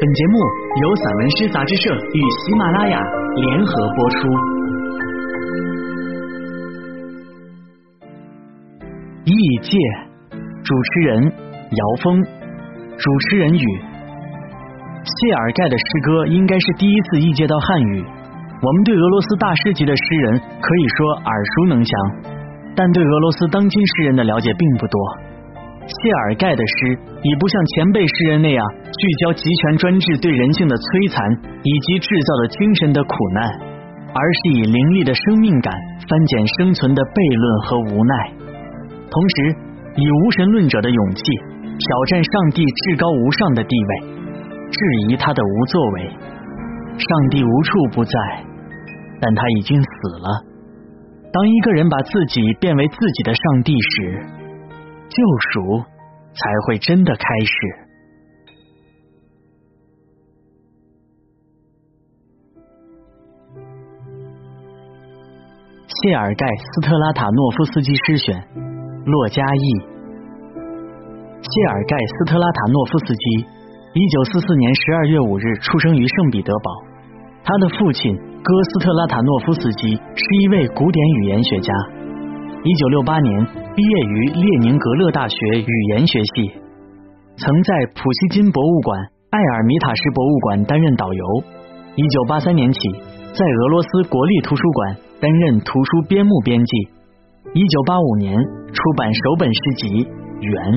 本节目由散文诗杂志社与喜马拉雅联合播出。异界，主持人姚峰，主持人语。谢尔盖的诗歌应该是第一次译介到汉语。我们对俄罗斯大师级的诗人可以说耳熟能详，但对俄罗斯当今诗人的了解并不多。谢尔盖的诗已不像前辈诗人那样聚焦集权专制对人性的摧残以及制造的精神的苦难，而是以凌厉的生命感翻检生存的悖论和无奈，同时以无神论者的勇气挑战上帝至高无上的地位，质疑他的无作为。上帝无处不在，但他已经死了。当一个人把自己变为自己的上帝时。救赎才会真的开始。谢尔盖·斯特拉塔诺夫斯基诗选，洛嘉译。谢尔盖·斯特拉塔诺夫斯基，一九四四年十二月五日出生于圣彼得堡。他的父亲哥斯特拉塔诺夫斯基是一位古典语言学家。一九六八年毕业于列宁格勒大学语言学系，曾在普希金博物馆、埃尔米塔什博物馆担任导游。一九八三年起，在俄罗斯国立图书馆担任图书编目编辑。一九八五年出版首本诗集《圆》。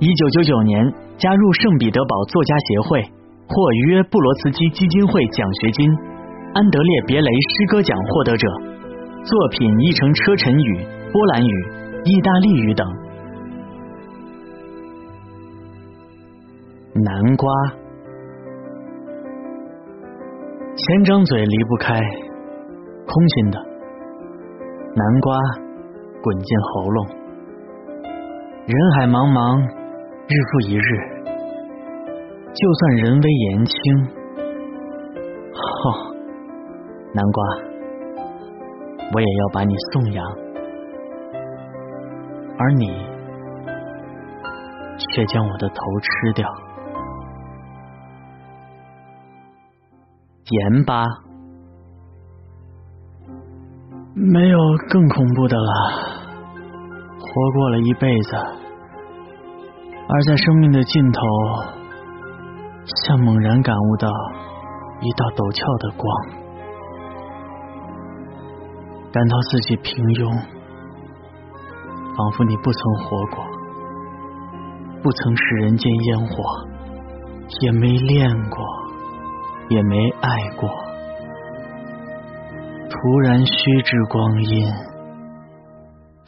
一九九九年加入圣彼得堡作家协会，获约布罗茨基基金会奖学金、安德烈别雷诗歌奖获得者。作品译成车臣语、波兰语、意大利语等。南瓜，前张嘴离不开，空心的。南瓜滚进喉咙，人海茫茫，日复一日，就算人微言轻，哈，南瓜。我也要把你送养，而你却将我的头吃掉。盐巴，没有更恐怖的了。活过了一辈子，而在生命的尽头，像猛然感悟到一道陡峭的光。感到自己平庸，仿佛你不曾活过，不曾食人间烟火，也没恋过，也没爱过。突然虚掷光阴，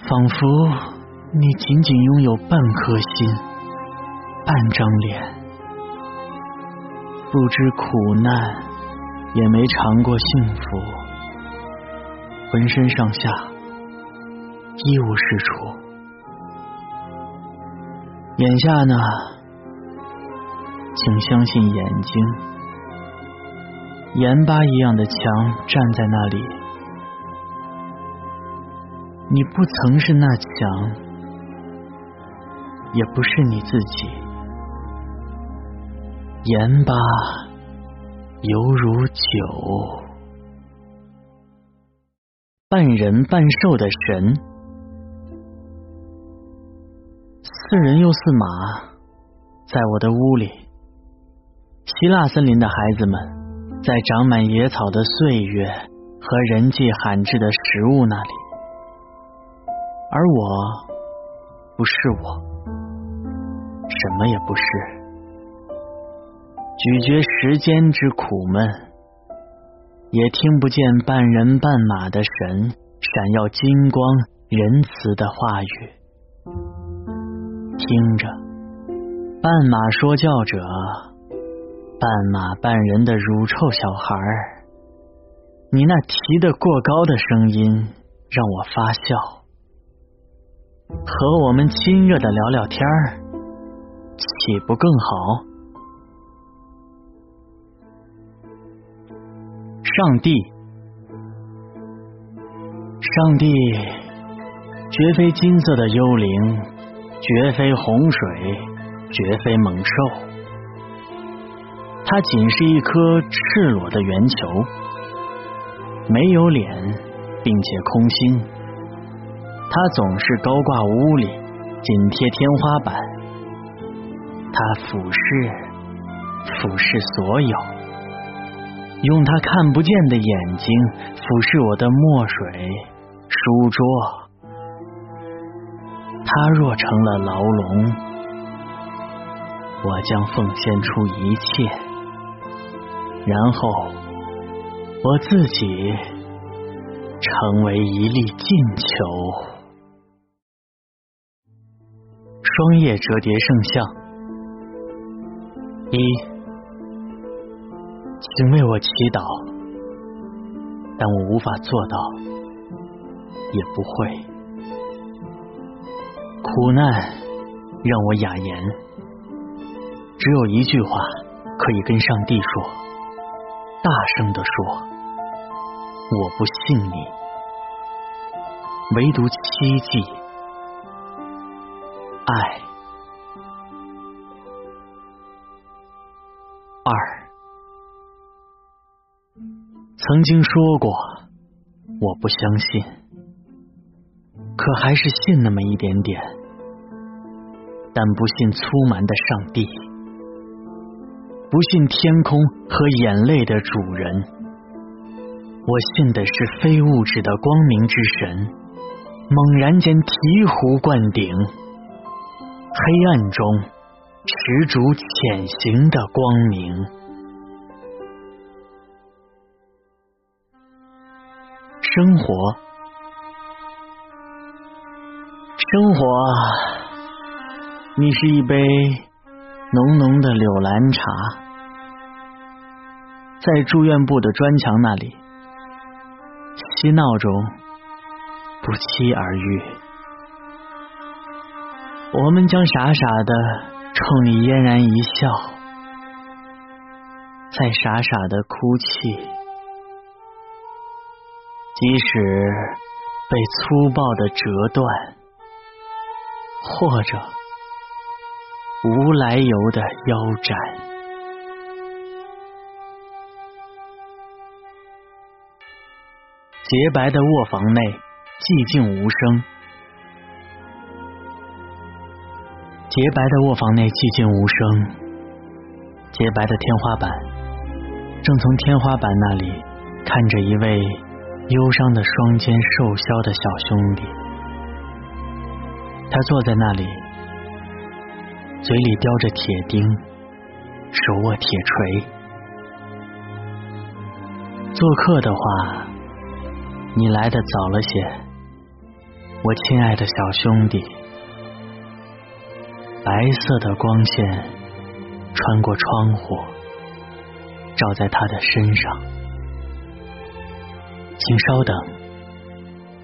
仿佛你仅仅拥有半颗心，半张脸，不知苦难，也没尝过幸福。浑身上下一无是处，眼下呢，请相信眼睛，盐巴一样的墙站在那里，你不曾是那墙，也不是你自己，盐巴犹如酒。半人半兽的神，似人又似马，在我的屋里。希腊森林的孩子们，在长满野草的岁月和人迹罕至的食物那里，而我不是我，什么也不是，咀嚼时间之苦闷。也听不见半人半马的神闪耀金光仁慈的话语，听着。半马说教者半马半人的乳臭小孩儿，你那提的过高的声音让我发笑，和我们亲热的聊聊天儿，岂不更好？上帝，上帝，绝非金色的幽灵，绝非洪水，绝非猛兽，它仅是一颗赤裸的圆球，没有脸，并且空心。它总是高挂屋里，紧贴天花板。它俯视，俯视所有，用它看不见的眼睛俯视我的墨水、书桌。他若成了牢笼，我将奉献出一切，然后我自己成为一粒进球。双叶折叠圣像，一，请为我祈祷，但我无法做到，也不会。苦难让我哑言，只有一句话可以跟上帝说，大声的说：“我不信你。”唯独七季，爱。二，曾经说过，我不相信，可还是信那么一点点。但不信粗蛮的上帝，不信天空和眼泪的主人，我信的是非物质的光明之神。猛然间醍醐灌顶，黑暗中持烛潜行的光明，生活，生活。你是一杯浓浓的柳兰茶，在住院部的砖墙那里嬉闹中不期而遇，我们将傻傻的冲你嫣然一笑，再傻傻的哭泣，即使被粗暴的折断，或者。无来由的腰斩，洁白的卧房内寂静无声。洁白的卧房内寂静无声，洁白的天花板正从天花板那里看着一位忧伤的双肩瘦削的小兄弟，他坐在那里。嘴里叼着铁钉，手握铁锤。做客的话，你来的早了些，我亲爱的小兄弟。白色的光线穿过窗户，照在他的身上。请稍等，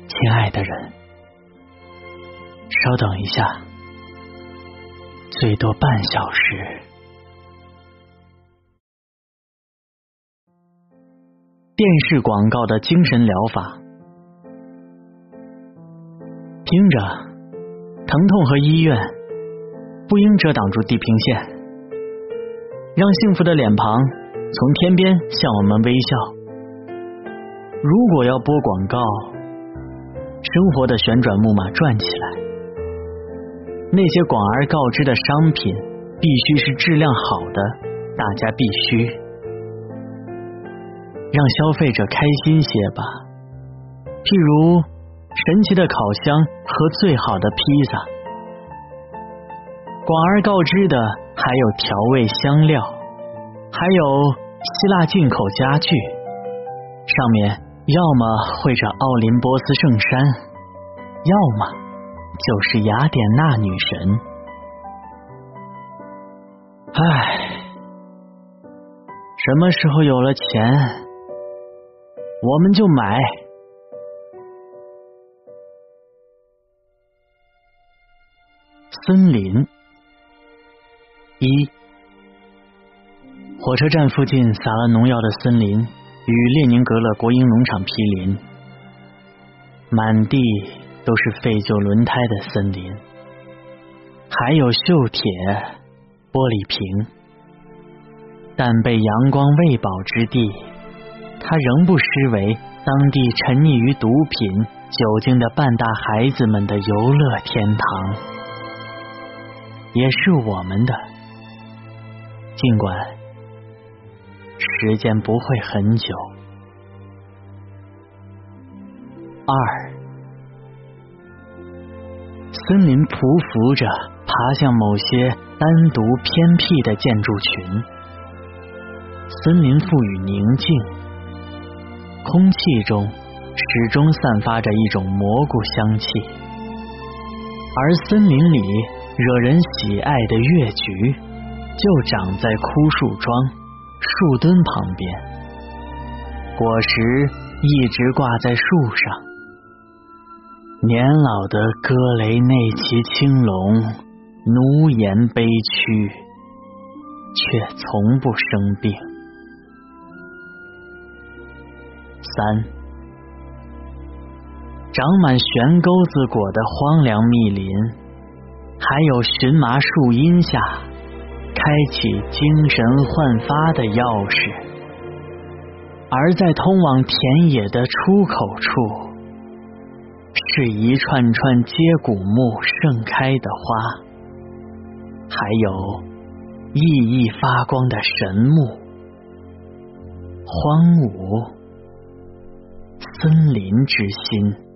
亲爱的人，稍等一下。最多半小时。电视广告的精神疗法，听着，疼痛和医院不应遮挡住地平线，让幸福的脸庞从天边向我们微笑。如果要播广告，生活的旋转木马转起来。那些广而告之的商品必须是质量好的，大家必须让消费者开心些吧。譬如神奇的烤箱和最好的披萨。广而告之的还有调味香料，还有希腊进口家具，上面要么绘着奥林波斯圣山，要么。就是雅典娜女神。唉，什么时候有了钱，我们就买。森林一，火车站附近撒了农药的森林与列宁格勒国营农场毗邻，满地。都是废旧轮胎的森林，还有锈铁玻璃瓶。但被阳光喂饱之地，它仍不失为当地沉溺于毒品、酒精的半大孩子们的游乐天堂，也是我们的。尽管时间不会很久。二，森林匍匐着爬向某些单独偏僻的建筑群，森林赋予宁静，空气中始终散发着一种蘑菇香气，而森林里惹人喜爱的月菊。就长在枯树桩、树墩旁边，果实一直挂在树上。年老的格雷内奇青龙奴颜悲屈，却从不生病。三，长满悬钩子果的荒凉密林，还有荨麻树荫下。开启精神焕发的钥匙，而在通往田野的出口处，是一串串接骨木盛开的花，还有熠熠发光的神木。荒芜，森林之心。